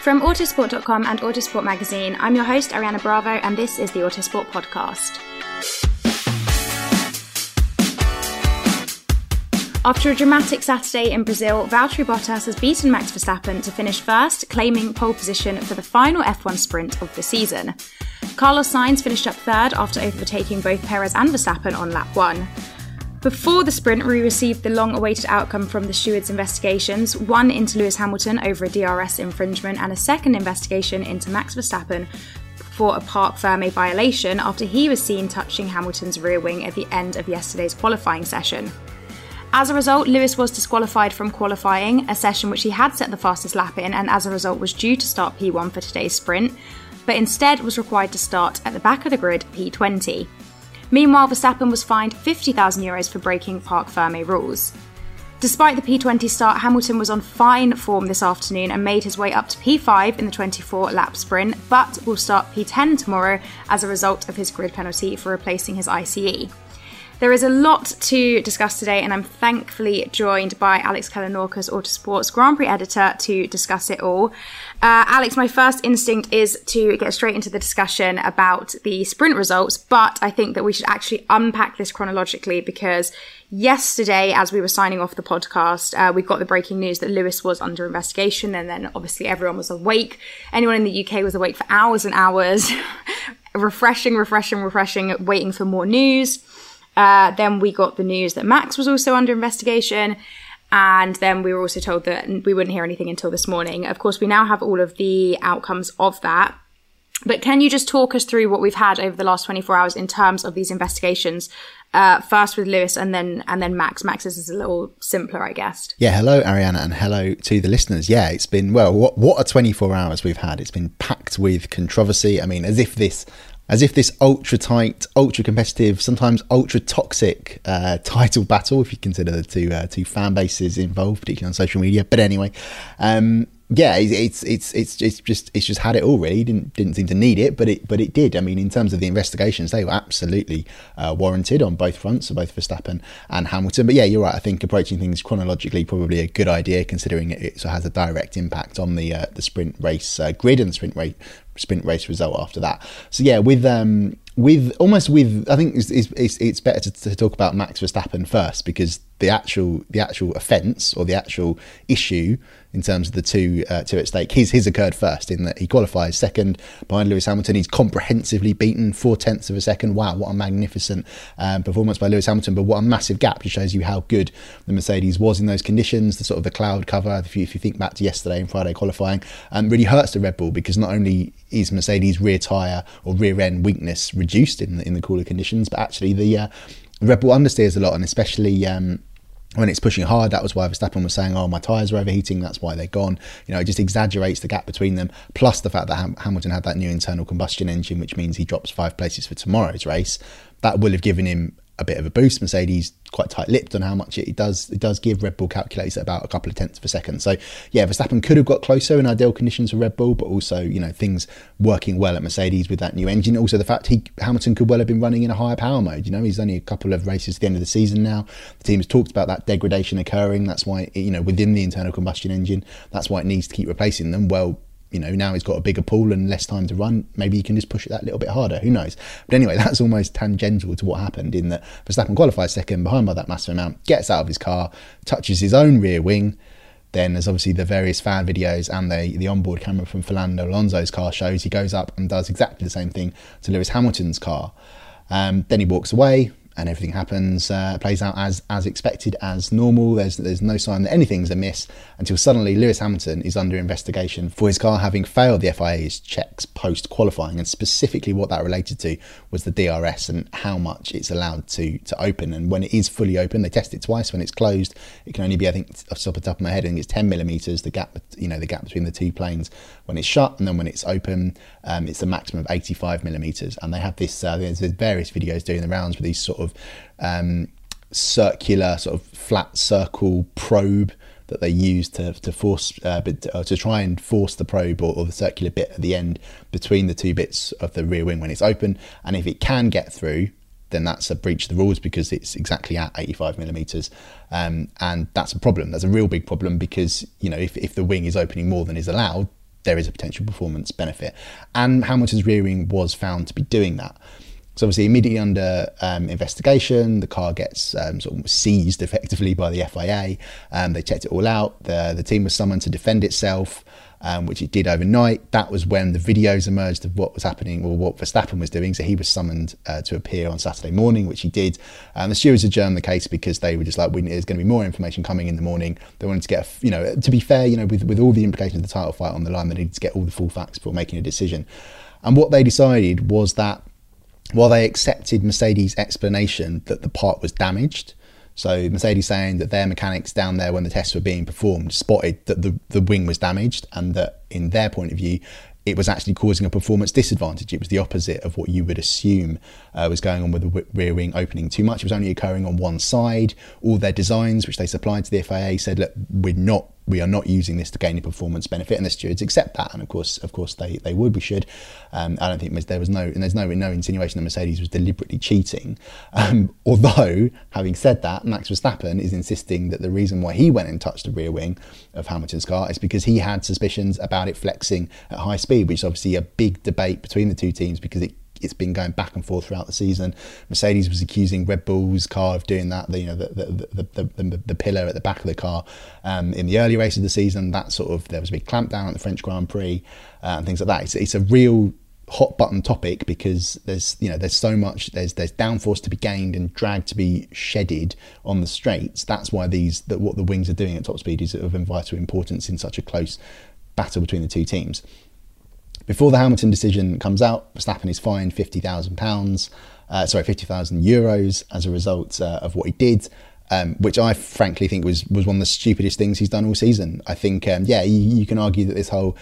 From Autosport.com and Autosport Magazine, I'm your host, Ariana Bravo, and this is the Autosport Podcast. After a dramatic Saturday in Brazil, Valtteri Bottas has beaten Max Verstappen to finish first, claiming pole position for the final F1 sprint of the season. Carlos Sainz finished up third after overtaking both Perez and Verstappen on lap one. Before the sprint, we received the long awaited outcome from the stewards' investigations one into Lewis Hamilton over a DRS infringement, and a second investigation into Max Verstappen for a Parc Ferme violation after he was seen touching Hamilton's rear wing at the end of yesterday's qualifying session. As a result, Lewis was disqualified from qualifying, a session which he had set the fastest lap in, and as a result was due to start P1 for today's sprint, but instead was required to start at the back of the grid P20. Meanwhile, Verstappen was fined 50,000 euros for breaking Parc Ferme rules. Despite the P20 start, Hamilton was on fine form this afternoon and made his way up to P5 in the 24 lap sprint, but will start P10 tomorrow as a result of his grid penalty for replacing his ICE. There is a lot to discuss today, and I'm thankfully joined by Alex Kalinauckas, Autosport's Grand Prix editor, to discuss it all. Uh, Alex, my first instinct is to get straight into the discussion about the sprint results, but I think that we should actually unpack this chronologically because yesterday, as we were signing off the podcast, uh, we got the breaking news that Lewis was under investigation, and then obviously everyone was awake. Anyone in the UK was awake for hours and hours, refreshing, refreshing, refreshing, waiting for more news. Uh, then we got the news that Max was also under investigation. And then we were also told that we wouldn't hear anything until this morning. Of course, we now have all of the outcomes of that. But can you just talk us through what we've had over the last 24 hours in terms of these investigations? Uh, first with Lewis and then and then Max. Max's is a little simpler, I guess. Yeah, hello Ariana and hello to the listeners. Yeah, it's been well, what what a 24 hours we've had. It's been packed with controversy. I mean, as if this as if this ultra tight, ultra competitive, sometimes ultra toxic uh, title battle, if you consider the two uh, two fan bases involved, particularly on social media. But anyway, um, yeah, it's it's it's it's just it's just had it all really. Didn't didn't seem to need it, but it but it did. I mean, in terms of the investigations, they were absolutely uh, warranted on both fronts, so both Verstappen and Hamilton. But yeah, you're right. I think approaching things chronologically probably a good idea, considering it, it has a direct impact on the uh, the sprint race uh, grid and the sprint race sprint race result after that. So yeah, with um, with almost with I think it's, it's, it's better to, to, talk about Max Verstappen first because the actual the actual offence or the actual issue in terms of the two uh, two at stake. His his occurred first in that he qualifies second behind Lewis Hamilton. He's comprehensively beaten four tenths of a second. Wow what a magnificent um, performance by Lewis Hamilton. But what a massive gap. Just shows you how good the Mercedes was in those conditions the sort of the cloud cover if you, if you think back to yesterday and Friday qualifying um, really hurts the Red Bull because not only is Mercedes rear tyre or rear end weakness reduced in the, in the cooler conditions but actually the uh, Red Bull understeers a lot and especially um, when it's pushing hard, that was why Verstappen was saying, "Oh, my tyres are overheating. That's why they're gone." You know, it just exaggerates the gap between them. Plus the fact that Ham- Hamilton had that new internal combustion engine, which means he drops five places for tomorrow's race. That will have given him a bit of a boost. Mercedes quite tight-lipped on how much it does. It does give Red Bull calculates at about a couple of tenths per second. So yeah, Verstappen could have got closer in ideal conditions for Red Bull, but also you know things working well at Mercedes with that new engine. Also the fact he Hamilton could well have been running in a higher power mode. You know he's only a couple of races at the end of the season now. The team has talked about that degradation occurring. That's why you know within the internal combustion engine. That's why it needs to keep replacing them. Well you know, now he's got a bigger pool and less time to run, maybe he can just push it that little bit harder. Who knows? But anyway, that's almost tangential to what happened in that Verstappen qualifies second behind by that massive amount, gets out of his car, touches his own rear wing. Then there's obviously the various fan videos and the, the onboard camera from Fernando Alonso's car shows he goes up and does exactly the same thing to Lewis Hamilton's car. Um, then he walks away, and everything happens, uh, plays out as as expected, as normal. There's there's no sign that anything's amiss until suddenly Lewis Hamilton is under investigation for his car having failed the FIA's checks post qualifying, and specifically what that related to was the DRS and how much it's allowed to to open. And when it is fully open, they test it twice. When it's closed, it can only be I think off the top of my head, I think it's 10 millimeters the gap you know the gap between the two planes when it's shut, and then when it's open, um, it's a maximum of 85 millimeters. And they have this uh, there's various videos doing the rounds with these sort of um, circular, sort of flat circle probe that they use to to force uh, uh, to try and force the probe or, or, the circular bit at the end between the two bits of the rear wing when it's open. And if it can get through, then that's a breach of the rules because it's exactly at 85 millimeters, um, and that's a problem. That's a real big problem because you know if if the wing is opening more than is allowed, there is a potential performance benefit. And Hamilton's rear wing was found to be doing that. So obviously, immediately under um, investigation, the car gets um, sort of seized effectively by the FIA. Um, they checked it all out. The the team was summoned to defend itself, um, which it did overnight. That was when the videos emerged of what was happening or what Verstappen was doing. So he was summoned uh, to appear on Saturday morning, which he did. And the stewards adjourned the case because they were just like, "There's going to be more information coming in the morning." They wanted to get, a, you know, to be fair, you know, with with all the implications of the title fight on the line, they needed to get all the full facts before making a decision. And what they decided was that while they accepted Mercedes' explanation that the part was damaged, so Mercedes saying that their mechanics down there when the tests were being performed spotted that the, the wing was damaged and that in their point of view it was actually causing a performance disadvantage. It was the opposite of what you would assume uh, was going on with the rear wing opening too much. It was only occurring on one side. All their designs, which they supplied to the FIA, said, look, we're not we are not using this to gain a performance benefit, and the stewards accept that. And of course, of course, they, they would, we should. Um, I don't think there was no, and there's no no insinuation that Mercedes was deliberately cheating. Um, although, having said that, Max Verstappen is insisting that the reason why he went and touched the rear wing of Hamilton's car is because he had suspicions about it flexing at high speed, which is obviously a big debate between the two teams because it it's been going back and forth throughout the season. Mercedes was accusing Red Bull's car of doing that. The, you know, the the, the, the, the pillar at the back of the car um, in the early race of the season. That sort of there was a big clampdown at the French Grand Prix uh, and things like that. It's, it's a real hot button topic because there's you know there's so much there's there's downforce to be gained and drag to be shedded on the straights. That's why these that what the wings are doing at top speed is of vital importance in such a close battle between the two teams. Before the Hamilton decision comes out, Verstappen is fined £50,000, uh, sorry, 50,000 euros as a result uh, of what he did. Um, which I frankly think was was one of the stupidest things he's done all season. I think, um, yeah, you, you, can argue that this whole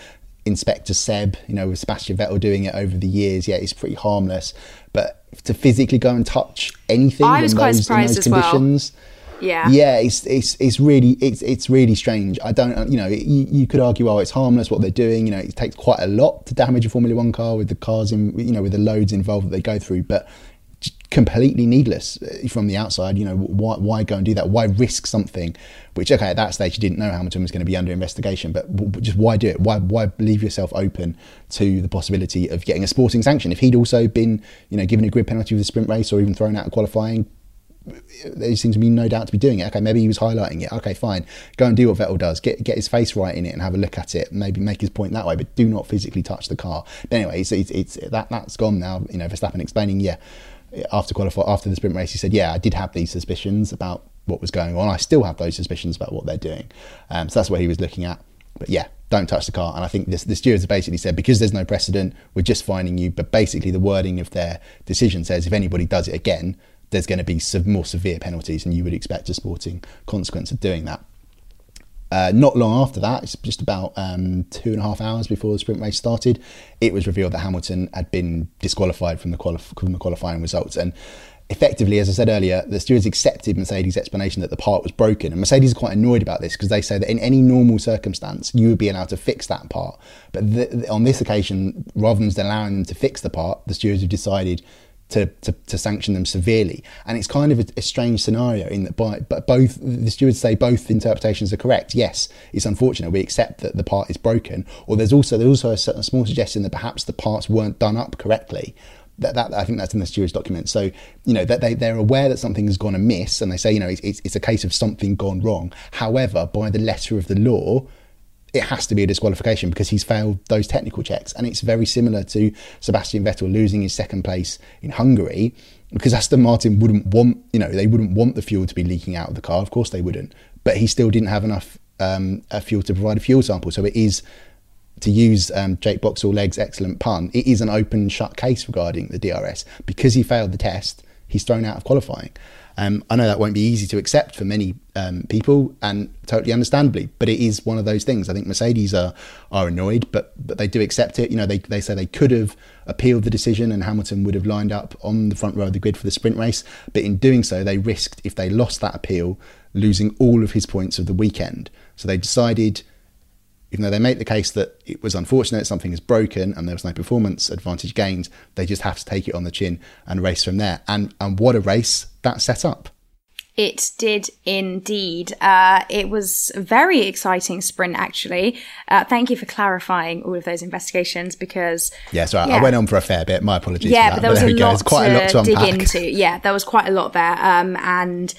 Inspector Seb, you know, with Sebastian Vettel doing it over the years, yeah, it's pretty harmless. But to physically go and touch anything in those, in those conditions. Well yeah, yeah, it's it's it's really it's it's really strange. I don't, you know, you, you could argue, oh, it's harmless what they're doing. You know, it takes quite a lot to damage a Formula One car with the cars in, you know, with the loads involved that they go through, but completely needless uh, from the outside. You know, why, why go and do that? Why risk something which, okay, at that stage you didn't know Hamilton was going to be under investigation, but just why do it? Why why leave yourself open to the possibility of getting a sporting sanction? If he'd also been, you know, given a grid penalty with the sprint race or even thrown out of qualifying, seems to be no doubt to be doing it. Okay, maybe he was highlighting it. Okay, fine. Go and do what Vettel does. Get get his face right in it and have a look at it. Maybe make his point that way, but do not physically touch the car. But anyway, it's, it's, it's that that's gone now. You know, Verstappen explaining, yeah, after qualify after the sprint race, he said, "Yeah, I did have these suspicions about what was going on. I still have those suspicions about what they're doing." Um, so that's what he was looking at. But yeah, don't touch the car. And I think this, the stewards have basically said because there's no precedent, we're just finding you. But basically, the wording of their decision says if anybody does it again, there's going to be some more severe penalties, and you would expect a sporting consequence of doing that. Uh, not long after that, it's just about um, two and a half hours before the sprint race started, it was revealed that Hamilton had been disqualified from the, quali- from the qualifying results. And effectively, as I said earlier, the stewards accepted Mercedes' explanation that the part was broken. And Mercedes is quite annoyed about this because they say that in any normal circumstance, you would be allowed to fix that part. But th- on this occasion, rather than allowing them to fix the part, the stewards have decided to, to, to, sanction them severely. And it's kind of a, a, strange scenario in that by, but both the stewards say both interpretations are correct. Yes, it's unfortunate. We accept that the part is broken. Or there's also there's also a, a small suggestion that perhaps the parts weren't done up correctly. That, that, I think that's in the stewards document. So you know that they they're aware that something has gone amiss, and they say you know it's, it's, it's a case of something gone wrong. However, by the letter of the law, it has to be a disqualification because he's failed those technical checks. And it's very similar to Sebastian Vettel losing his second place in Hungary because Aston Martin wouldn't want, you know, they wouldn't want the fuel to be leaking out of the car. Of course they wouldn't. But he still didn't have enough um, fuel to provide a fuel sample. So it is, to use um, Jake Boxall-Legg's excellent pun, it is an open shut case regarding the DRS. Because he failed the test, he's thrown out of qualifying. Um, I know that won't be easy to accept for many um, people, and totally understandably, but it is one of those things. I think Mercedes are are annoyed, but but they do accept it. You know, they they say they could have appealed the decision, and Hamilton would have lined up on the front row of the grid for the sprint race, but in doing so, they risked if they lost that appeal, losing all of his points of the weekend. So they decided even though they make the case that it was unfortunate, something is broken, and there was no performance advantage gained, they just have to take it on the chin and race from there. And and what a race that set up. It did indeed. Uh, it was a very exciting sprint, actually. Uh, thank you for clarifying all of those investigations because. Yeah, sorry, yeah. I went on for a fair bit. My apologies. Yeah, that, but there was but a lot, quite a lot to dig into. Yeah, there was quite a lot there. Um, and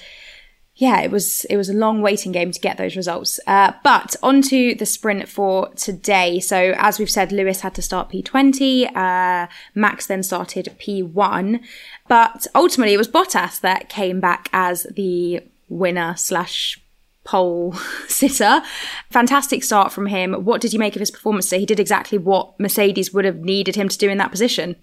yeah, it was it was a long waiting game to get those results. Uh, but onto the sprint for today. So as we've said, Lewis had to start P20. Uh, Max then started P1, but ultimately it was Bottas that came back as the winner slash pole sitter. Fantastic start from him. What did you make of his performance today? He did exactly what Mercedes would have needed him to do in that position.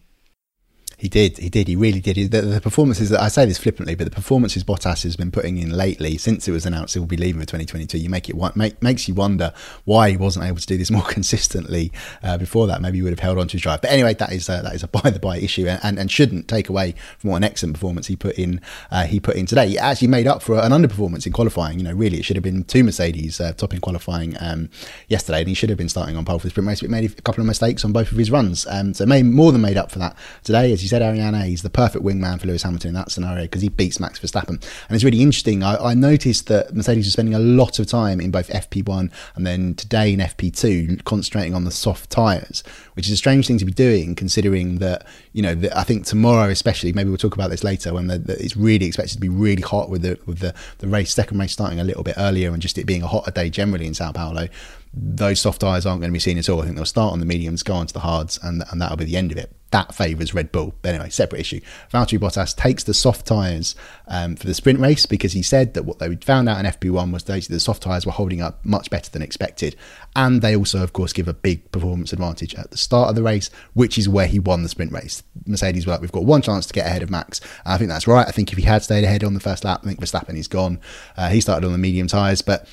He did. He did. He really did. The, the performances I say this flippantly, but the performances Bottas has been putting in lately, since it was announced he will be leaving for 2022, you make it make, makes you wonder why he wasn't able to do this more consistently uh, before that. Maybe he would have held on to his drive. But anyway, that is uh, that is a by the by issue, and, and, and, shouldn't take away from what an excellent performance he put in. Uh, he put in today. He actually made up for an underperformance in qualifying. You know, really, it should have been two Mercedes uh, topping qualifying um, yesterday, and he should have been starting on pole for the sprint race. But he made a couple of mistakes on both of his runs, um, so made more than made up for that today. As you said, Ariana, he's the perfect wingman for Lewis Hamilton in that scenario because he beats Max Verstappen. And it's really interesting. I, I, noticed that Mercedes was spending a lot of time in both FP1 and then today in FP2 concentrating on the soft tyres, which is a strange thing to be doing considering that, you know, the, I think tomorrow especially, maybe we'll talk about this later when the, the, it's really expected to be really hot with the with the, the race, second race starting a little bit earlier and just it being a hotter day generally in Sao Paulo those soft tyres aren't going to be seen at all. I think they'll start on the mediums, go on to the hards, and, and that'll be the end of it. That favours Red Bull. But anyway, separate issue. Valtteri Bottas takes the soft tyres um, for the sprint race because he said that what they found out in FP1 was that the soft tyres were holding up much better than expected. And they also, of course, give a big performance advantage at the start of the race, which is where he won the sprint race. Mercedes were like, we've got one chance to get ahead of Max. And I think that's right. I think if he had stayed ahead on the first lap, I think Verstappen is gone. Uh, he started on the medium tyres, but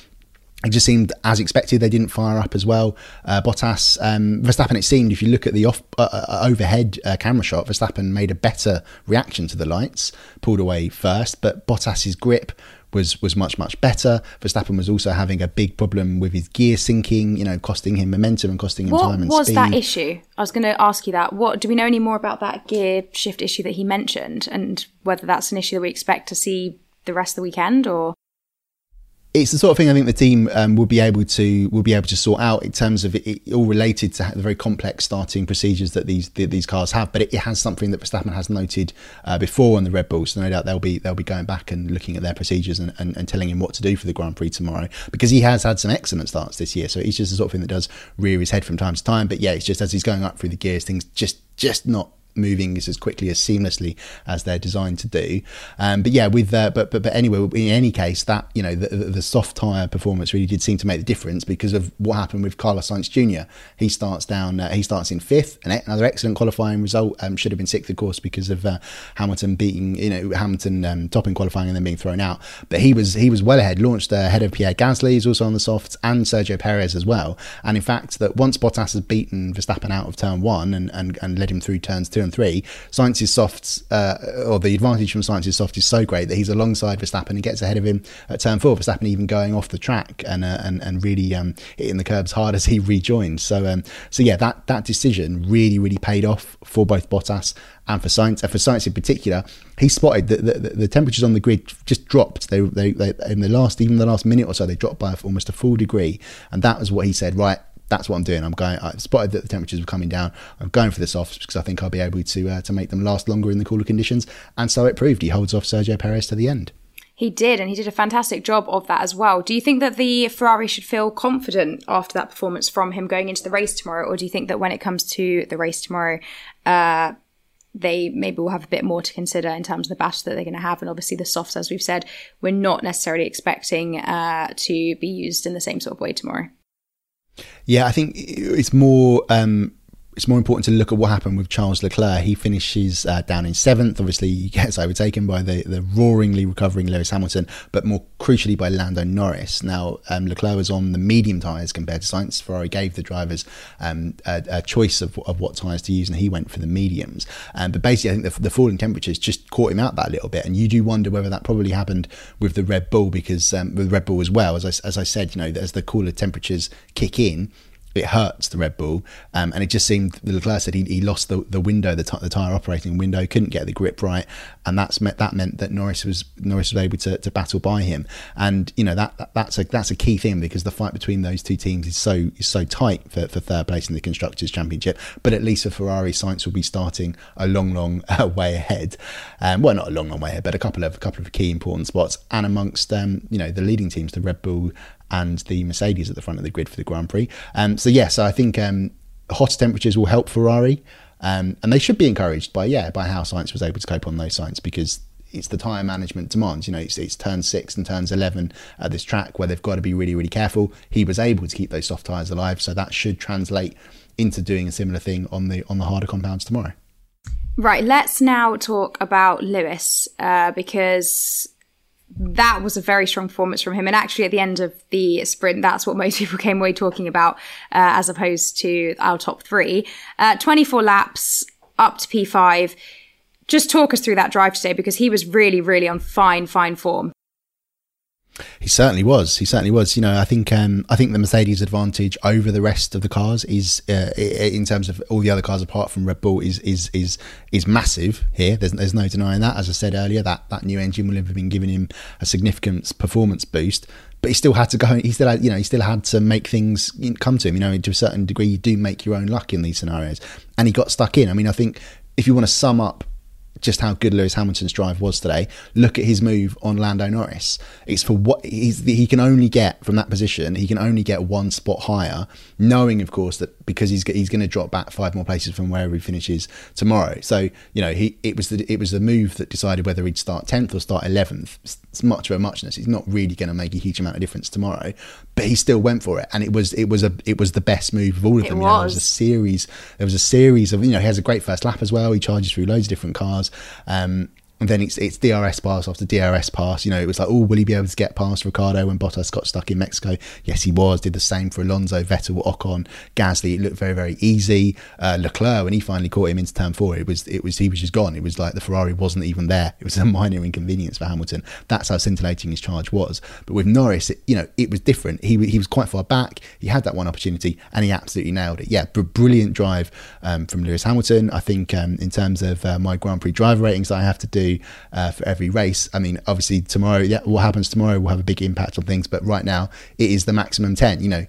it just seemed as expected they didn't fire up as well. Uh, Bottas, um, Verstappen. It seemed if you look at the off uh, uh, overhead uh, camera shot, Verstappen made a better reaction to the lights, pulled away first, but Bottas's grip was was much much better. Verstappen was also having a big problem with his gear sinking, you know, costing him momentum and costing him what time and was speed. that issue? I was going to ask you that. What do we know any more about that gear shift issue that he mentioned, and whether that's an issue that we expect to see the rest of the weekend, or it's the sort of thing I think the team um, will be able to will be able to sort out in terms of it, it all related to the very complex starting procedures that these the, these cars have. But it, it, has something that Verstappen has noted uh, before on the Red Bull, so no doubt they'll be they'll be going back and looking at their procedures and, and, and, telling him what to do for the Grand Prix tomorrow because he has had some excellent starts this year. So it's just the sort of thing that does rear his head from time to time. But yeah, it's just as he's going up through the gears, things just just not moving as quickly as seamlessly as they're designed to do. Um, but yeah, with uh, but but but anyway, in any case, that you know the, the soft tire performance really did seem to make the difference because of what happened with Carlos Sainz Jr. He starts down, uh, he starts in fifth, and another excellent qualifying result. Um, should have been sixth, of course, because of uh, Hamilton beating you know Hamilton um, topping qualifying and then being thrown out. But he was he was well ahead, launched ahead of Pierre Gasly, he's also on the softs, and Sergio Perez as well. And in fact, that once Bottas has beaten Verstappen out of turn one and and, and led him through turns two and three, Sainz's softs, uh, or the advantage from Sainz's soft is so great that he's alongside Verstappen and gets ahead of him at turn four. Verstappen even going off the track and uh, and, and really um, hitting the curbs hard as he rejoins. So um, so yeah, that that decision really really paid off for both Bottas and for Sainz And for Sainz in particular, he spotted that the, the, the, temperatures on the grid just dropped. They, they, they in the last even the last minute or so they dropped by almost a full degree, and that was what he said. Right, that's what I'm doing. I'm going. I spotted that the temperatures were coming down. I'm going for this softs because I think I'll be able to uh, to make them last longer in the cooler conditions. And so it proved. He holds off Sergio Perez to the end. He did, and he did a fantastic job of that as well. Do you think that the Ferrari should feel confident after that performance from him going into the race tomorrow, or do you think that when it comes to the race tomorrow, uh, they maybe will have a bit more to consider in terms of the battle that they're going to have. And obviously, the softs, as we've said, we're not necessarily expecting uh, to be used in the same sort of way tomorrow. Yeah, I think it's more um, it's more important to look at what happened with Charles Leclerc. He finishes uh, down in seventh. Obviously, he gets overtaken by the, the roaringly recovering Lewis Hamilton, but more crucially by Lando Norris. Now, um, Leclerc was on the medium tyres compared to Sainz. Ferrari gave the drivers um, a, a, choice of, of what tyres to use, and he went for the mediums. Um, but basically, I think the, the, falling temperatures just caught him out that little bit, and you do wonder whether that probably happened with the Red Bull because um, with Red Bull as well. As I, as I said, you know, as the cooler temperatures kick in, it hurts the Red Bull. Um, and it just seemed, Leclerc said he, he lost the, the window, the, t- the tyre operating window, couldn't get the grip right. And that's that meant that Norris was Norris was able to, to battle by him. And, you know, that, that, that's a that's a key thing because the fight between those two teams is so is so tight for, for third place in the Constructors' Championship. But at least for Ferrari, Sainz will be starting a long, long uh, way ahead. Um, well, not a long, long way ahead, but a couple of a couple of key important spots. And amongst, um, you know, the leading teams, the Red Bull and the Mercedes at the front of the grid for the Grand Prix. Um, so yes, I think um, hot temperatures will help Ferrari, um, and they should be encouraged by yeah by how Sainz was able to cope on those sites because it's the tyre management demands. You know, it's, it's turn six and turns 11 at this track where they've got to be really, really careful. He was able to keep those soft tyres alive, so that should translate into doing a similar thing on the on the harder compounds tomorrow. Right, let's now talk about Lewis uh, because that was a very strong performance from him. And actually, at the end of the sprint, that's what most people came away talking about, uh, as opposed to our top three. Uh, 24 laps up to P5. Just talk us through that drive today because he was really, really on fine, fine form. He certainly was. He certainly was. You know, I think um, I think the Mercedes advantage over the rest of the cars is, uh, in terms of all the other cars apart from Red Bull, is is is is massive here. There's there's no denying that. As I said earlier, that that new engine will have been giving him a significant performance boost. But he still had to go. He still had, you know, he still had to make things come to him. You know, to a certain degree, you do make your own luck in these scenarios, and he got stuck in. I mean, I think if you want to sum up just how good Lewis Hamilton's drive was today. Look at his move on Lando Norris. It's for what he can only get from that position. He can only get one spot higher, knowing, of course, that because he's he's going to drop back five more places from wherever he finishes tomorrow. So you know, he it was the it was the move that decided whether he'd start tenth or start eleventh. It's much of a muchness. He's not really going to make a huge amount of difference tomorrow, but he still went for it, and it was it was a it was the best move of all of them. You know, there was a series. There was a series of you know he has a great first lap as well. He charges through loads of different cars. Um, and then it's it's DRS pass after DRS pass. You know, it was like, oh, will he be able to get past Ricciardo when Bottas got stuck in Mexico? Yes, he was. Did the same for Alonso, Vettel, Ocon, Gasly. It looked very very easy. Uh, Leclerc when he finally caught him into turn four, it was it was he was just gone. It was like the Ferrari wasn't even there. It was a minor inconvenience for Hamilton. That's how scintillating his charge was. But with Norris, it, you know, it was different. He he was quite far back. He had that one opportunity and he absolutely nailed it. Yeah, br- brilliant drive um, from Lewis Hamilton. I think um, in terms of uh, my Grand Prix driver ratings, I have to do uh, for every race. I mean, obviously tomorrow, yeah, what happens tomorrow will have a big impact on things, but right now it is the maximum 10. You know,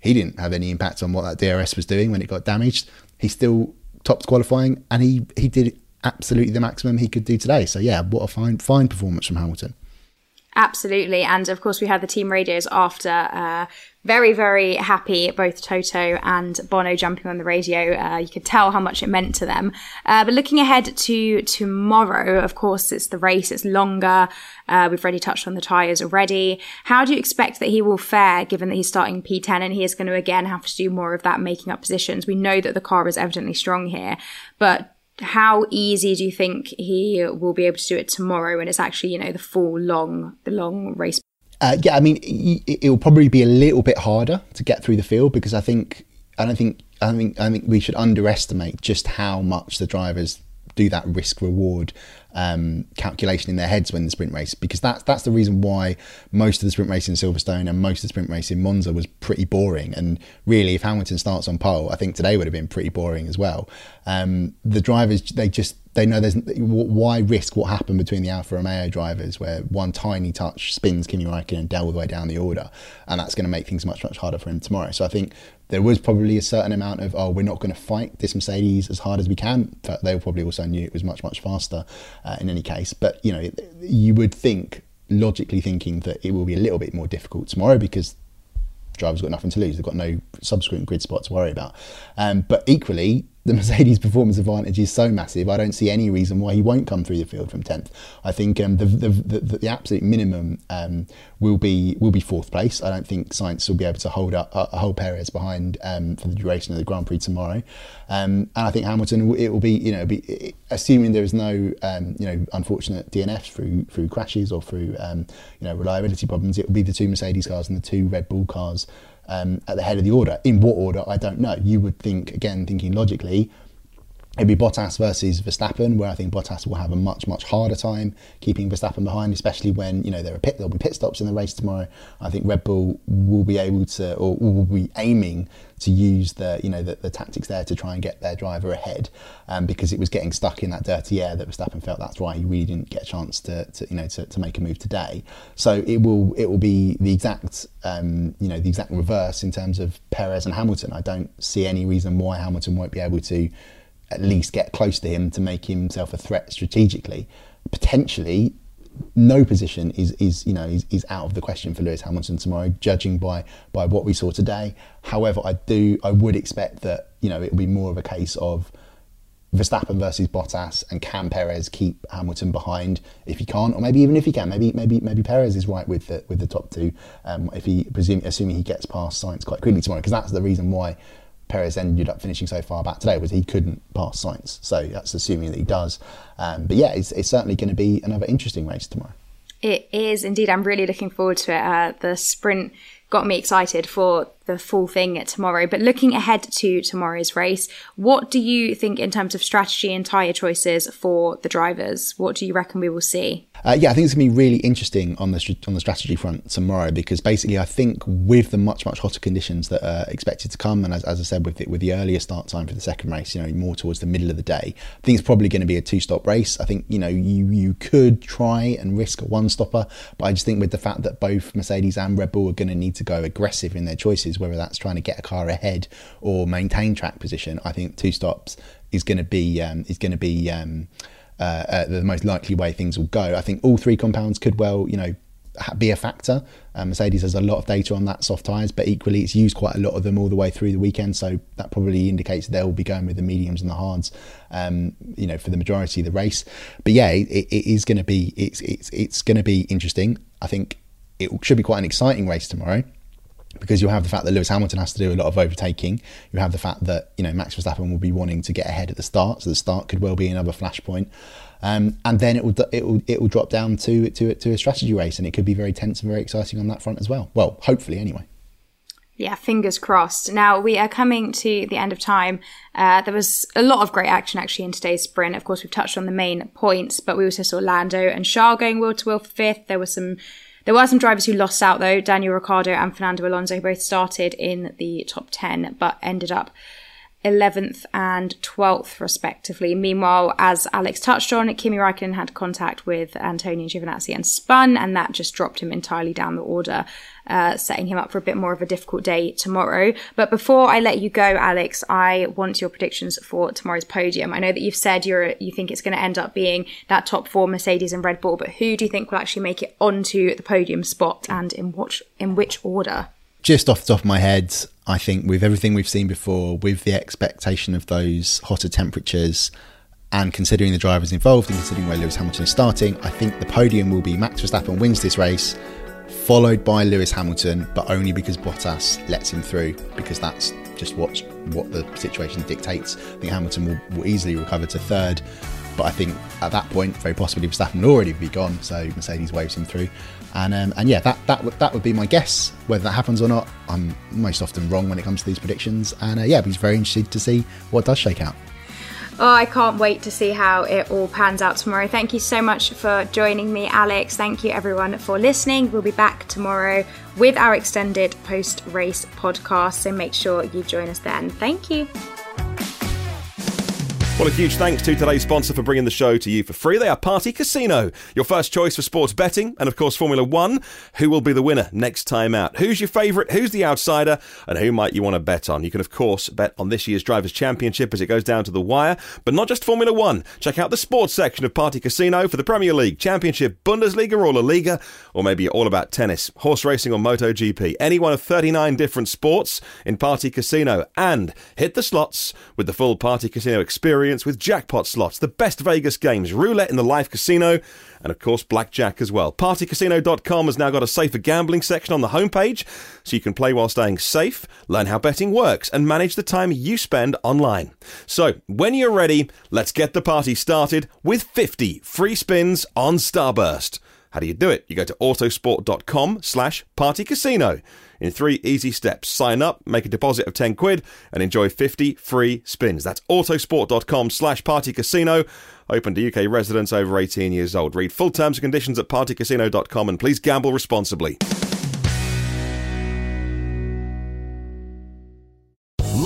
he didn't have any impact on what that DRS was doing when it got damaged. He still topped qualifying and he, he did absolutely the maximum he could do today. So yeah, what a fine, fine performance from Hamilton. Absolutely. And of course, we had the team radios after. Uh, very, very happy, both Toto and Bono jumping on the radio. Uh, you could tell how much it meant to them. Uh, but looking ahead to tomorrow, of course, it's the race, it's longer. Uh, we've already touched on the tyres already. How do you expect that he will fare given that he's starting P10 and he is going to again have to do more of that making up positions? We know that the car is evidently strong here, but how easy do you think he will be able to do it tomorrow when it's actually you know the full long the long race? Uh, yeah i mean it, will probably be a little bit harder to get through the field because i think i don't think i think i think we should underestimate just how much the drivers do that risk reward um, calculation in their heads when the sprint race because that's that's the reason why most of the sprint race in Silverstone and most of the sprint race in Monza was pretty boring. And really, if Hamilton starts on pole, I think today would have been pretty boring as well. Um, the drivers they just they know there's why risk what happened between the Alfa Romeo drivers, where one tiny touch spins Kimi Raikkonen and Dell all the way down the order, and that's going to make things much much harder for him tomorrow. So I think there was probably a certain amount of oh we're not going to fight this Mercedes as hard as we can, but they probably also knew it was much much faster uh, in any case. But you know you would think logically thinking that it will be a little bit more difficult tomorrow because drivers got nothing to lose. They've got no subsequent grid spot to worry about. Um, but equally, the Mercedes performance advantage is so massive. I don't see any reason why he won't come through the field from tenth. I think um, the, the, the, the absolute minimum um, will be will be fourth place. I don't think Sainz will be able to hold up uh, hold Perez behind um, for the duration of the Grand Prix tomorrow. Um, and I think Hamilton it will be you know be assuming there is no um, you know unfortunate DNFs through through crashes or through um, you know reliability problems. It will be the two Mercedes cars and the two Red Bull cars um, at the head of the order. In what order, I don't know. You would think, again, thinking logically, it'd be Bottas versus Verstappen, where I think Bottas will have a much much harder time keeping Verstappen behind, especially when you know there are pit there'll be pit stops in the race tomorrow. I think Red Bull will be able to or will be aiming to use the you know the, the tactics there to try and get their driver ahead, um, because it was getting stuck in that dirty air that Verstappen felt. That's why he really didn't get a chance to, to you know to, to make a move today. So it will it will be the exact um, you know the exact reverse in terms of Perez and Hamilton. I don't see any reason why Hamilton won't be able to at least get close to him to make himself a threat strategically. Potentially, no position is is you know is, is out of the question for Lewis Hamilton tomorrow, judging by by what we saw today. However, I do I would expect that you know it will be more of a case of Verstappen versus Bottas and can Perez keep Hamilton behind if he can't, or maybe even if he can, maybe maybe maybe Perez is right with the with the top two. Um, if he presume assuming he gets past Sainz quite quickly tomorrow, because that's the reason why Perez ended up finishing so far back today was he couldn't pass Sainz. So that's assuming that he does. Um, but yeah, it's, it's certainly going to be another interesting race tomorrow. It is indeed. I'm really looking forward to it. Uh, the sprint got me excited for the full thing tomorrow. But looking ahead to tomorrow's race, what do you think in terms of strategy and tyre choices for the drivers? What do you reckon we will see? Uh, yeah, I think it's going to be really interesting on the on the strategy front tomorrow because basically I think with the much much hotter conditions that are expected to come, and as, as I said with the, with the earlier start time for the second race, you know, more towards the middle of the day, I think it's probably going to be a two stop race. I think you know you you could try and risk a one stopper, but I just think with the fact that both Mercedes and Red Bull are going to need to go aggressive in their choices, whether that's trying to get a car ahead or maintain track position, I think two stops is going to be um, is going to be um, uh, uh, the most likely way things will go. I think all three compounds could well, you know, be a factor. Um, Mercedes has a lot of data on that soft tyres, but equally it's used quite a lot of them all the way through the weekend, so that probably indicates they'll be going with the mediums and the hards, um, you know, for the majority of the race. But yeah, it, it is going to be it's it's it's going to be interesting. I think it should be quite an exciting race tomorrow. Because you'll have the fact that Lewis Hamilton has to do a lot of overtaking. You have the fact that you know Max Verstappen will be wanting to get ahead at the start, so the start could well be another flashpoint. Um, and then it will it will it will drop down to to to a strategy race, and it could be very tense and very exciting on that front as well. Well, hopefully, anyway. Yeah, fingers crossed. Now we are coming to the end of time. Uh, there was a lot of great action actually in today's sprint. Of course, we've touched on the main points, but we also saw Lando and Charles going wheel to wheel for fifth. There were some, there were some drivers who lost out though. Daniel Ricciardo and Fernando Alonso both started in the top ten, but ended up 11th and 12th, respectively. Meanwhile, as Alex touched on, Kimi Raikkonen had contact with Antonio Giovinazzi and spun, and that just dropped him entirely down the order, uh, setting him up for a bit more of a difficult day tomorrow. But before I let you go, Alex, I want your predictions for tomorrow's podium. I know that you've said you're you think it's going to end up being that top four Mercedes and Red Bull, but who do you think will actually make it onto the podium spot, and in which in which order? Just off the top of my head, I think with everything we've seen before, with the expectation of those hotter temperatures, and considering the drivers involved and considering where Lewis Hamilton is starting, I think the podium will be Max Verstappen wins this race, followed by Lewis Hamilton, but only because Bottas lets him through, because that's just what what the situation dictates. I think Hamilton will, will easily recover to third, but I think at that point, very possibly Verstappen will already be gone, so Mercedes waves him through. And um, and yeah, that that would that would be my guess. Whether that happens or not, I'm most often wrong when it comes to these predictions. And uh, yeah, I'd be very interested to see what does shake out. Oh, I can't wait to see how it all pans out tomorrow. Thank you so much for joining me, Alex. Thank you, everyone, for listening. We'll be back tomorrow with our extended post race podcast. So make sure you join us then. Thank you. Well, a huge thanks to today's sponsor for bringing the show to you for free. They are Party Casino, your first choice for sports betting, and of course, Formula One. Who will be the winner next time out? Who's your favourite? Who's the outsider? And who might you want to bet on? You can, of course, bet on this year's Drivers' Championship as it goes down to the wire, but not just Formula One. Check out the sports section of Party Casino for the Premier League, Championship, Bundesliga, or La Liga, or maybe you're all about tennis, horse racing, or MotoGP. Any one of 39 different sports in Party Casino. And hit the slots with the full Party Casino experience experience with jackpot slots, the best Vegas games, roulette in the live casino, and of course blackjack as well. Partycasino.com has now got a safer gambling section on the homepage, so you can play while staying safe, learn how betting works, and manage the time you spend online. So, when you're ready, let's get the party started with 50 free spins on Starburst. How do you do it? You go to autosport.com slash partycasino in three easy steps. Sign up, make a deposit of 10 quid, and enjoy 50 free spins. That's autosport.com slash partycasino. Open to UK residents over 18 years old. Read full terms and conditions at partycasino.com and please gamble responsibly.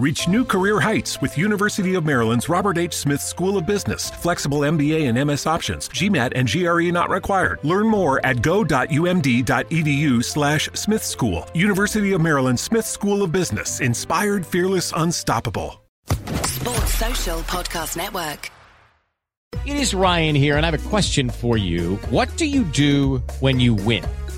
Reach new career heights with University of Maryland's Robert H. Smith School of Business. Flexible MBA and MS options. GMAT and GRE not required. Learn more at go.umd.edu slash Smith School. University of Maryland Smith School of Business. Inspired, fearless, unstoppable. Sports Social Podcast Network. It is Ryan here, and I have a question for you. What do you do when you win?